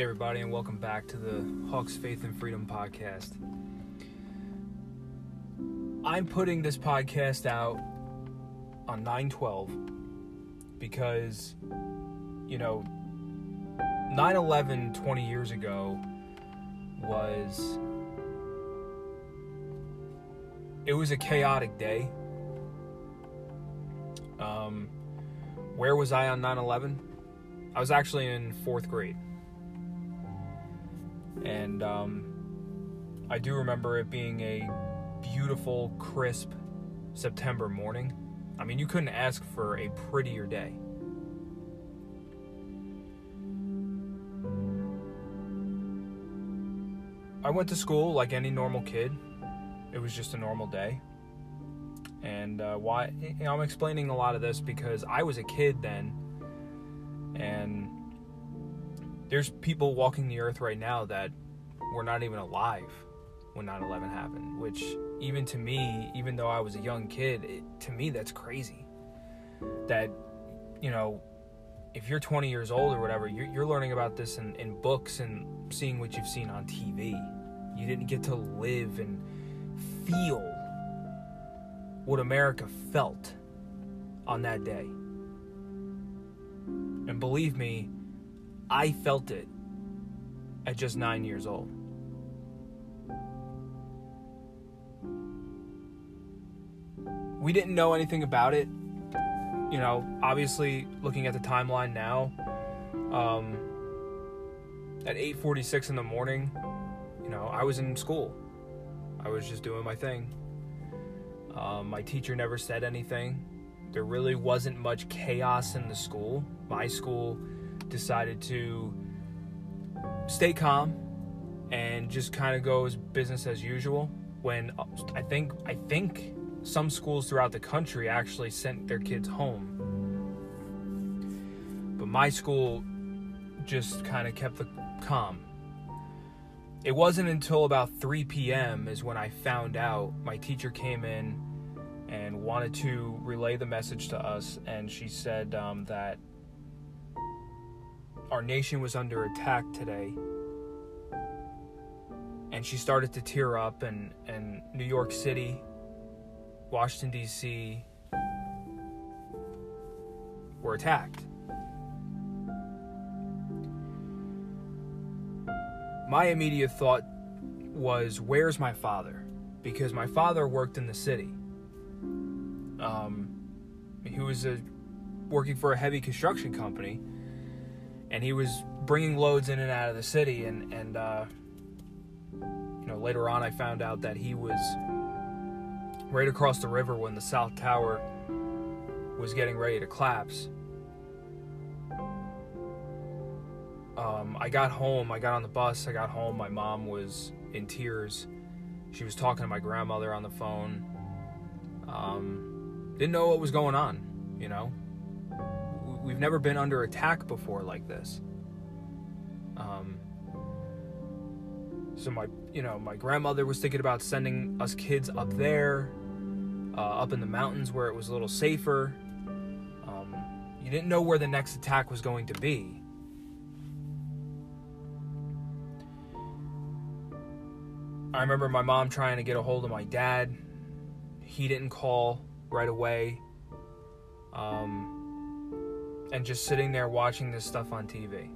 Hey, everybody, and welcome back to the Hawks Faith and Freedom podcast. I'm putting this podcast out on 912 because, you know, 9 11 20 years ago was. It was a chaotic day. Um, where was I on 9 11? I was actually in fourth grade. And um, I do remember it being a beautiful, crisp September morning. I mean, you couldn't ask for a prettier day. I went to school like any normal kid. It was just a normal day. And uh, why you know, I'm explaining a lot of this because I was a kid then, and there's people walking the earth right now that were not even alive when 9/11 happened. Which even to me, even though I was a young kid, it, to me that's crazy. That you know, if you're 20 years old or whatever, you're, you're learning about this in, in books and seeing what you've seen on TV. You didn't get to live and feel what America felt on that day. And believe me, I felt it at just nine years old. We didn't know anything about it. You know, obviously, looking at the timeline now, um, at 8:46 in the morning, you know, I was in school. I was just doing my thing. Um, my teacher never said anything. There really wasn't much chaos in the school. My school decided to stay calm and just kind of go as business as usual. When uh, I think I think some schools throughout the country actually sent their kids home, but my school just kind of kept the calm. It wasn't until about 3 p.m. is when I found out my teacher came in and wanted to relay the message to us, and she said um, that our nation was under attack today. And she started to tear up, and, and New York City, Washington, D.C. were attacked. My immediate thought was, Where's my father? Because my father worked in the city. Um, he was a, working for a heavy construction company and he was bringing loads in and out of the city and and uh, you know later on I found out that he was right across the river when the South Tower was getting ready to collapse. Um, I got home. I got on the bus. I got home. My mom was in tears. She was talking to my grandmother on the phone. Um, didn't know what was going on. You know, we've never been under attack before like this. Um, so my, you know, my grandmother was thinking about sending us kids up there, uh, up in the mountains where it was a little safer. Um, you didn't know where the next attack was going to be. I remember my mom trying to get a hold of my dad. He didn't call right away. Um, and just sitting there watching this stuff on TV.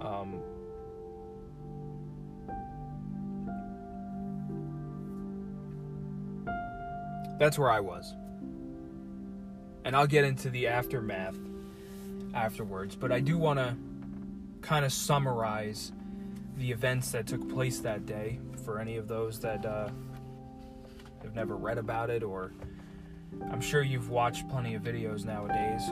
Um, that's where I was. And I'll get into the aftermath afterwards, but I do want to kind of summarize the events that took place that day for any of those that uh, have never read about it, or I'm sure you've watched plenty of videos nowadays.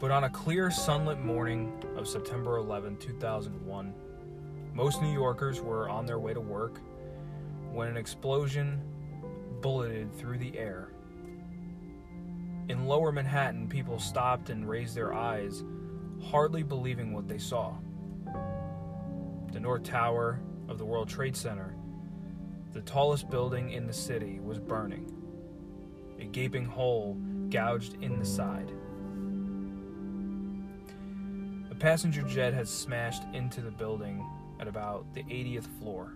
But on a clear, sunlit morning of September 11, 2001, most New Yorkers were on their way to work when an explosion bulleted through the air. In lower Manhattan, people stopped and raised their eyes, hardly believing what they saw. The North Tower of the World Trade Center the tallest building in the city was burning. A gaping hole gouged in the side. A passenger jet had smashed into the building at about the 80th floor.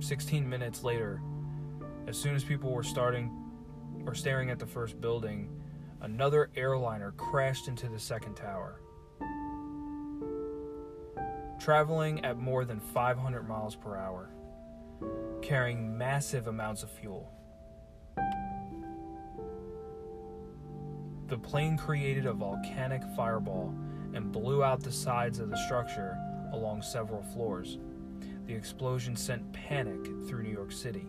16 minutes later, as soon as people were starting or staring at the first building, another airliner crashed into the second tower. Traveling at more than 500 miles per hour, carrying massive amounts of fuel. The plane created a volcanic fireball and blew out the sides of the structure along several floors. The explosion sent panic through New York City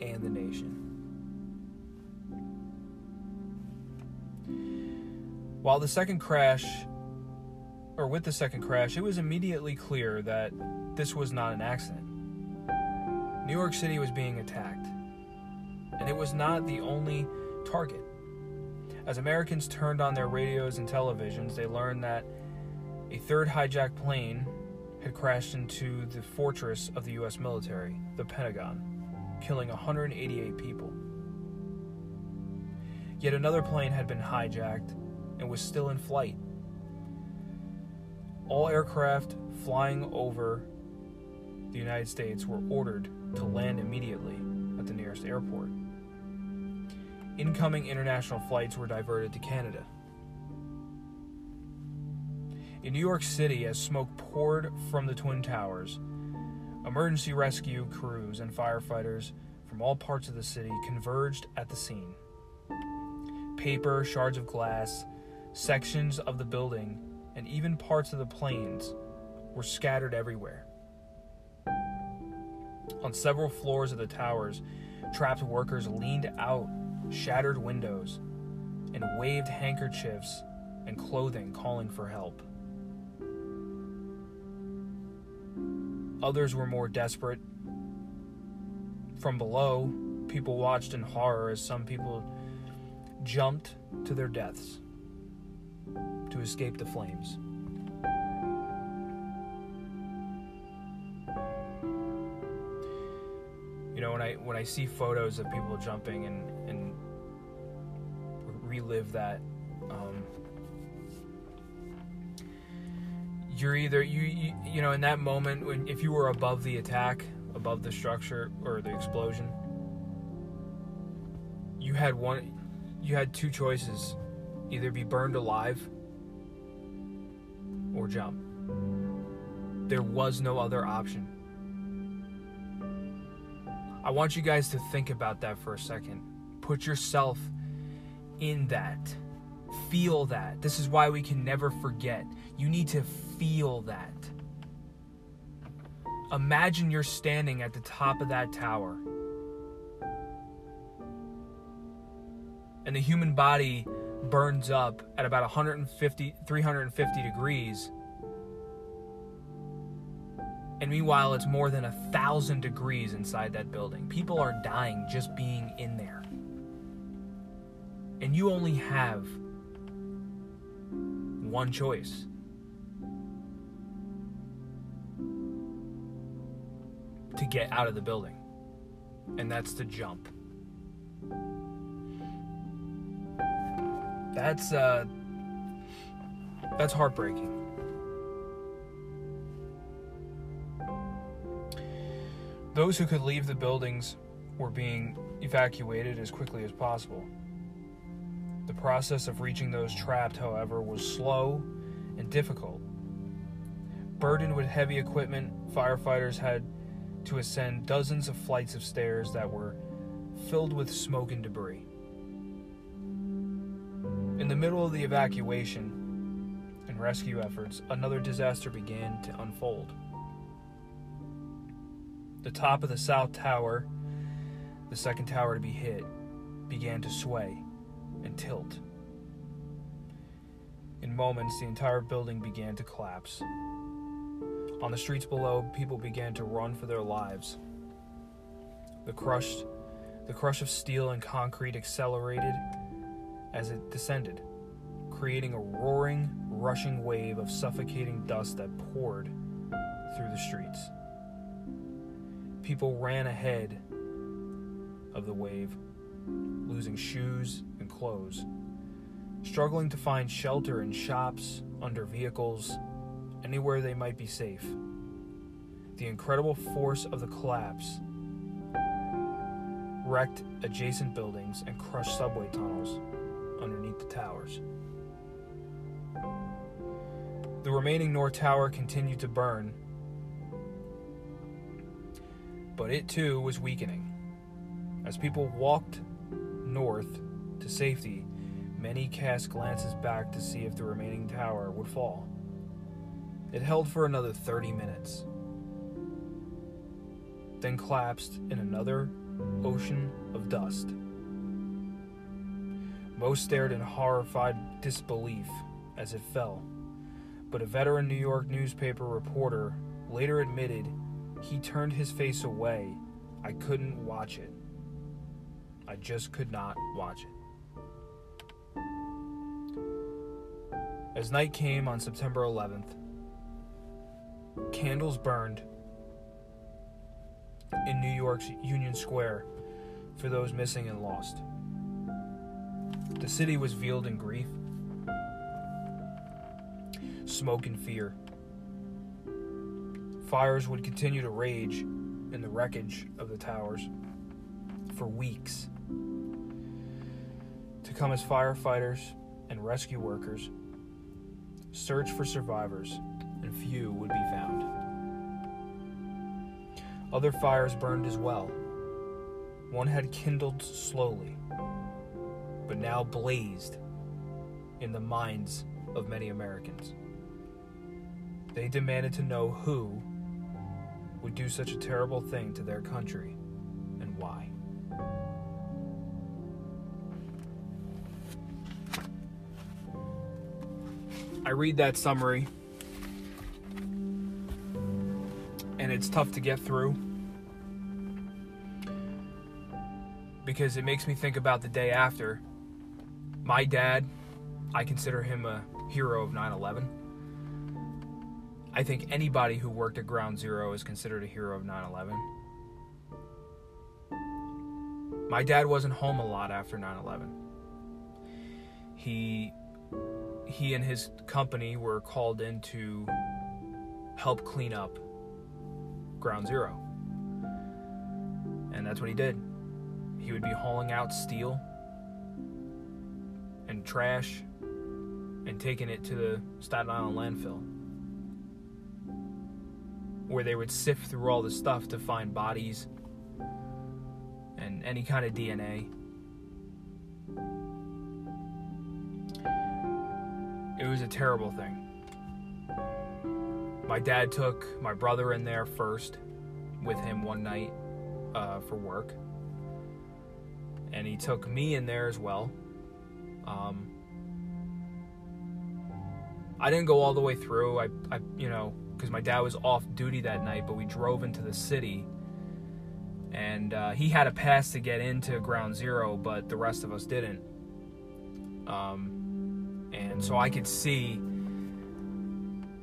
and the nation. While the second crash, or with the second crash, it was immediately clear that this was not an accident. New York City was being attacked, and it was not the only target. As Americans turned on their radios and televisions, they learned that a third hijacked plane had crashed into the fortress of the U.S. military, the Pentagon, killing 188 people. Yet another plane had been hijacked and was still in flight. All aircraft flying over the United States were ordered to land immediately at the nearest airport. Incoming international flights were diverted to Canada. In New York City, as smoke poured from the Twin Towers, emergency rescue crews and firefighters from all parts of the city converged at the scene. Paper, shards of glass, sections of the building, and even parts of the planes were scattered everywhere. On several floors of the towers, trapped workers leaned out shattered windows and waved handkerchiefs and clothing calling for help. Others were more desperate. From below, people watched in horror as some people jumped to their deaths to escape the flames. You know, when I when I see photos of people jumping and, and relive that, um, you're either you, you you know in that moment when if you were above the attack, above the structure or the explosion, you had one you had two choices either be burned alive or jump. There was no other option. I want you guys to think about that for a second. Put yourself in that. Feel that. This is why we can never forget. You need to feel that. Imagine you're standing at the top of that tower. And the human body burns up at about 150 350 degrees. And meanwhile it's more than a thousand degrees inside that building. People are dying just being in there. And you only have one choice. To get out of the building. And that's to jump That's uh that's heartbreaking. Those who could leave the buildings were being evacuated as quickly as possible. The process of reaching those trapped, however, was slow and difficult. Burdened with heavy equipment, firefighters had to ascend dozens of flights of stairs that were filled with smoke and debris. In the middle of the evacuation and rescue efforts, another disaster began to unfold. The top of the South Tower, the second tower to be hit, began to sway and tilt. In moments, the entire building began to collapse. On the streets below, people began to run for their lives. The crushed, the crush of steel and concrete accelerated as it descended, creating a roaring, rushing wave of suffocating dust that poured through the streets. People ran ahead of the wave, losing shoes and clothes, struggling to find shelter in shops, under vehicles, anywhere they might be safe. The incredible force of the collapse wrecked adjacent buildings and crushed subway tunnels underneath the towers. The remaining North Tower continued to burn, but it too was weakening. As people walked north to safety, many cast glances back to see if the remaining tower would fall. It held for another 30 minutes, then collapsed in another ocean of dust. Most stared in horrified disbelief as it fell, but a veteran New York newspaper reporter later admitted he turned his face away. I couldn't watch it. I just could not watch it. As night came on September 11th, candles burned in New York's Union Square for those missing and lost. The city was veiled in grief, smoke, and fear. Fires would continue to rage in the wreckage of the towers for weeks. To come as firefighters and rescue workers, search for survivors, and few would be found. Other fires burned as well. One had kindled slowly, but now blazed in the minds of many Americans. They demanded to know who would do such a terrible thing to their country and why. I read that summary and it's tough to get through because it makes me think about the day after. My dad, I consider him a hero of 9 11. I think anybody who worked at Ground Zero is considered a hero of 9 11. My dad wasn't home a lot after 9 11. He, he and his company were called in to help clean up Ground Zero. And that's what he did. He would be hauling out steel and trash and taking it to the Staten Island landfill where they would sift through all the stuff to find bodies and any kind of DNA. It was a terrible thing. My dad took my brother in there first with him one night uh, for work. And he took me in there as well. Um, I didn't go all the way through. I, I you know, because my dad was off duty that night, but we drove into the city. And uh, he had a pass to get into Ground Zero, but the rest of us didn't. Um, and so I could see,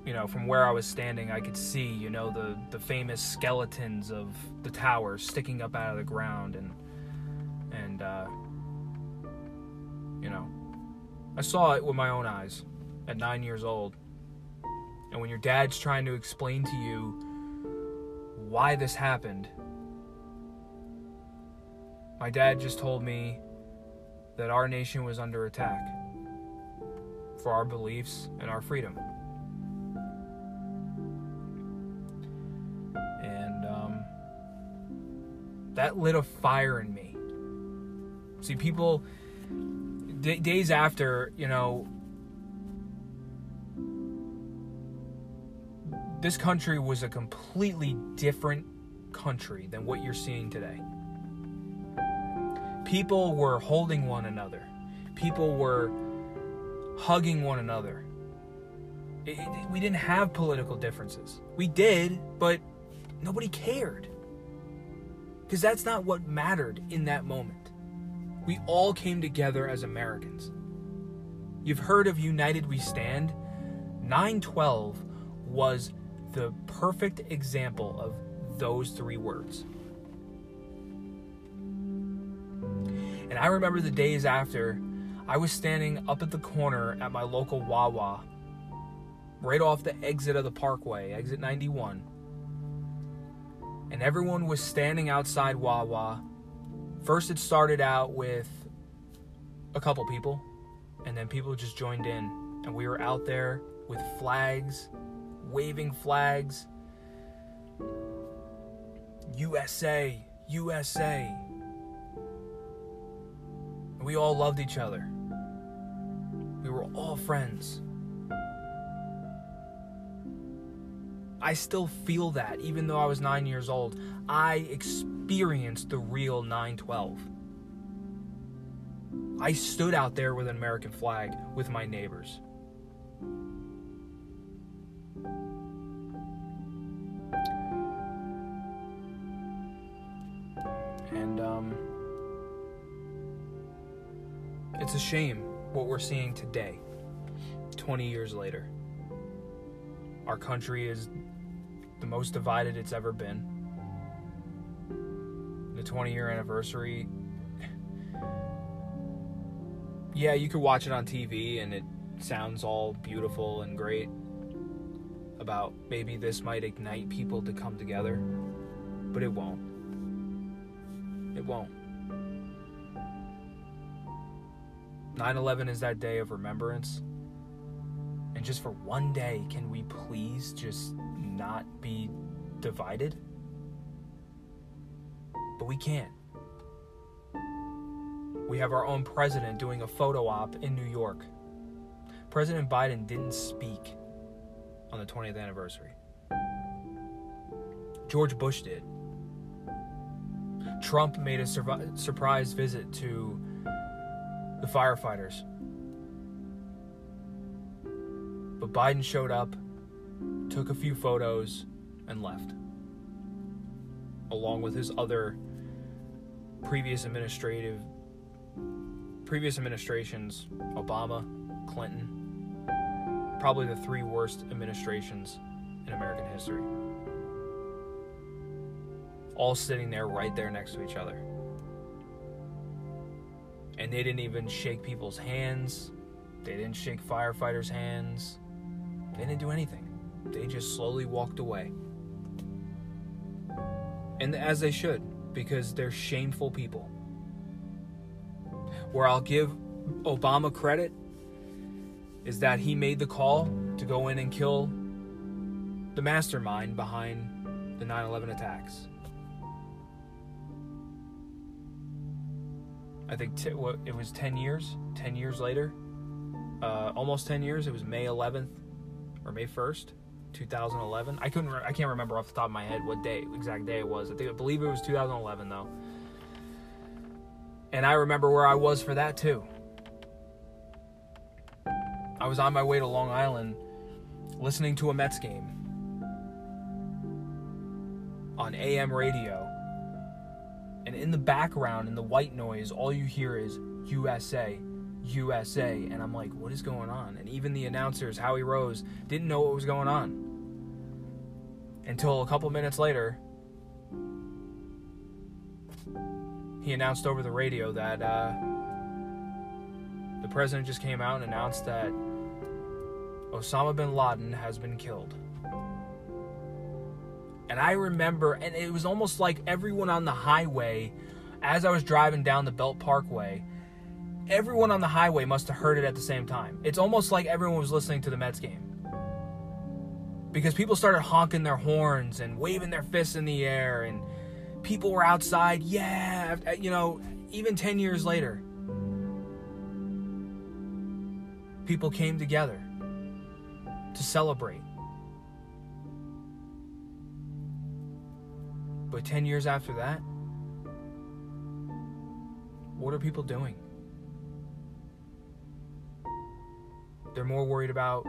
you know, from where I was standing, I could see, you know, the, the famous skeletons of the towers sticking up out of the ground. And, and uh, you know, I saw it with my own eyes at nine years old. And when your dad's trying to explain to you why this happened, my dad just told me that our nation was under attack for our beliefs and our freedom. And um, that lit a fire in me. See, people, d- days after, you know, this country was a completely different country than what you're seeing today. People were holding one another. People were hugging one another. It, it, we didn't have political differences. We did, but nobody cared. Because that's not what mattered in that moment. We all came together as Americans. You've heard of United We Stand? 912 was the perfect example of those three words. And I remember the days after, I was standing up at the corner at my local Wawa, right off the exit of the parkway, exit 91. And everyone was standing outside Wawa. First, it started out with a couple people, and then people just joined in. And we were out there with flags, waving flags. USA, USA. We all loved each other. We were all friends. I still feel that, even though I was nine years old. I experienced the real 912. I stood out there with an American flag with my neighbors. And um, it's a shame what we're seeing today, 20 years later. Our country is the most divided it's ever been. The 20 year anniversary. Yeah, you could watch it on TV and it sounds all beautiful and great about maybe this might ignite people to come together, but it won't. It won't. 9 11 is that day of remembrance. Just for one day, can we please just not be divided? But we can't. We have our own president doing a photo op in New York. President Biden didn't speak on the 20th anniversary. George Bush did. Trump made a sur- surprise visit to the firefighters. But Biden showed up, took a few photos, and left. Along with his other previous administrative previous administrations, Obama, Clinton, probably the three worst administrations in American history. All sitting there right there next to each other. And they didn't even shake people's hands. They didn't shake firefighters' hands. They didn't do anything. They just slowly walked away. And as they should, because they're shameful people. Where I'll give Obama credit is that he made the call to go in and kill the mastermind behind the 9 11 attacks. I think t- what, it was 10 years, 10 years later, uh, almost 10 years. It was May 11th or May 1st, 2011. I couldn't, re- I can't remember off the top of my head what day, exact day it was. I think, I believe it was 2011 though. And I remember where I was for that too. I was on my way to Long Island listening to a Mets game on AM radio. And in the background, in the white noise, all you hear is USA, USA. And I'm like, what is going on? And even the announcers, Howie Rose, didn't know what was going on. Until a couple minutes later, he announced over the radio that uh, the president just came out and announced that Osama bin Laden has been killed. And I remember, and it was almost like everyone on the highway, as I was driving down the Belt Parkway, everyone on the highway must have heard it at the same time. It's almost like everyone was listening to the Mets game. Because people started honking their horns and waving their fists in the air, and people were outside, yeah, uh, you know, even 10 years later. People came together to celebrate. But 10 years after that, what are people doing? They're more worried about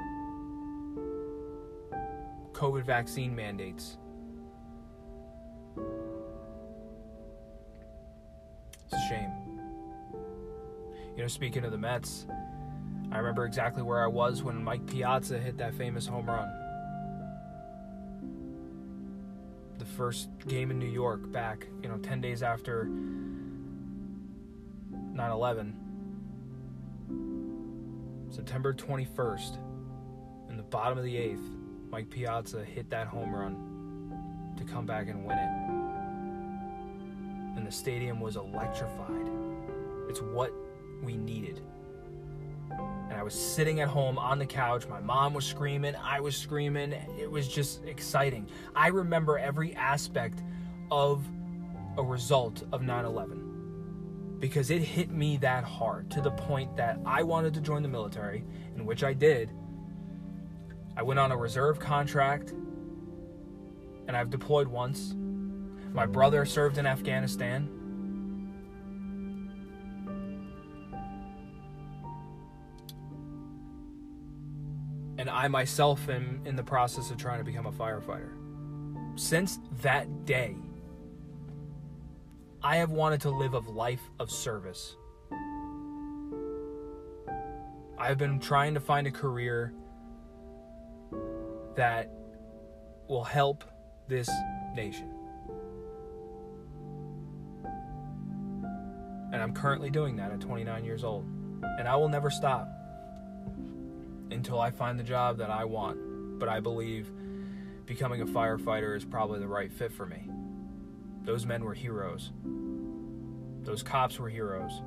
COVID vaccine mandates. It's a shame. You know, speaking of the Mets, I remember exactly where I was when Mike Piazza hit that famous home run. The first game in New York back, you know, 10 days after 9 11, September 21st, in the bottom of the eighth, Mike Piazza hit that home run to come back and win it. And the stadium was electrified. It's what we needed. And I was sitting at home on the couch. My mom was screaming. I was screaming. It was just exciting. I remember every aspect of a result of 9 11 because it hit me that hard to the point that I wanted to join the military, in which I did. I went on a reserve contract and I've deployed once. My brother served in Afghanistan. And I myself am in the process of trying to become a firefighter. Since that day, I have wanted to live a life of service. I have been trying to find a career that will help this nation. And I'm currently doing that at 29 years old. And I will never stop until I find the job that I want. But I believe becoming a firefighter is probably the right fit for me. Those men were heroes. Those cops were heroes.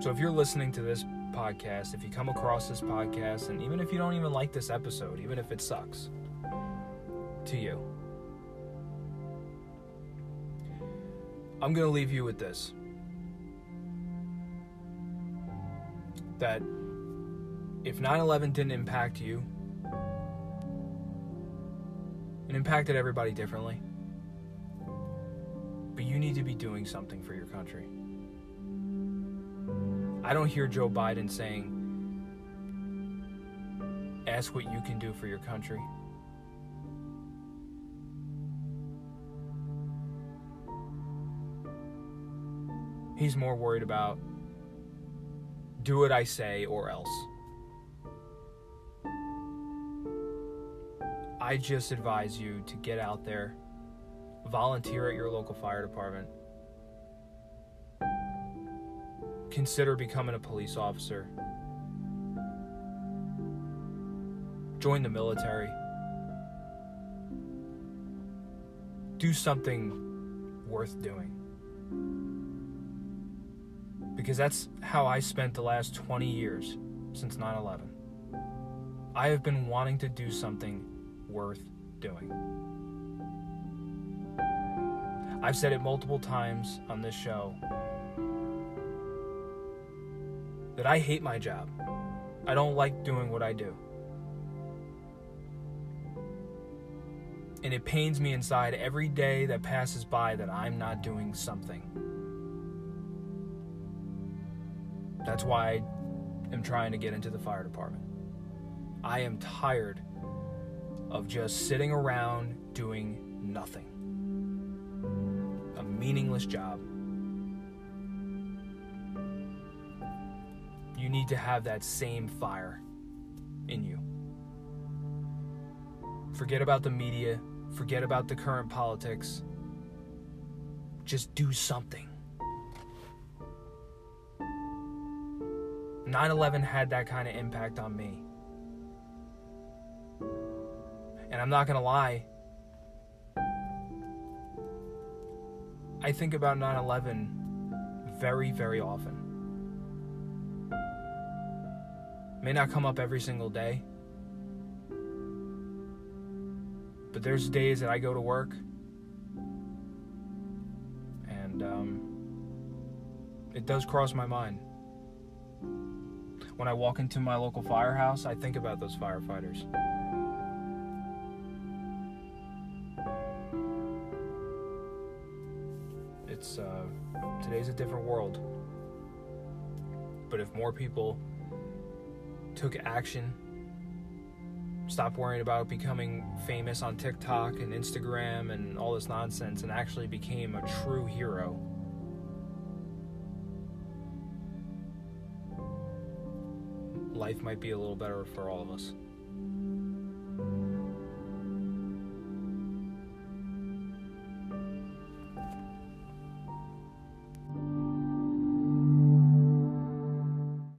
So if you're listening to this podcast, if you come across this podcast, and even if you don't even like this episode, even if it sucks to you, I'm going to leave you with this. That if 9 11 didn't impact you, it impacted everybody differently. But you need to be doing something for your country. I don't hear Joe Biden saying, ask what you can do for your country. He's more worried about do what I say or else. I just advise you to get out there, volunteer at your local fire department, consider becoming a police officer, join the military, do something worth doing. Because that's how I spent the last 20 years since 9 11. I have been wanting to do something worth doing. I've said it multiple times on this show that I hate my job. I don't like doing what I do. And it pains me inside every day that passes by that I'm not doing something. That's why I am trying to get into the fire department. I am tired of just sitting around doing nothing. A meaningless job. You need to have that same fire in you. Forget about the media, forget about the current politics. Just do something. 9 11 had that kind of impact on me. I'm not going to lie, I think about 9 11 very, very often. May not come up every single day, but there's days that I go to work and um, it does cross my mind. When I walk into my local firehouse, I think about those firefighters. Today's a different world. But if more people took action, stopped worrying about becoming famous on TikTok and Instagram and all this nonsense, and actually became a true hero. Life might be a little better for all of us.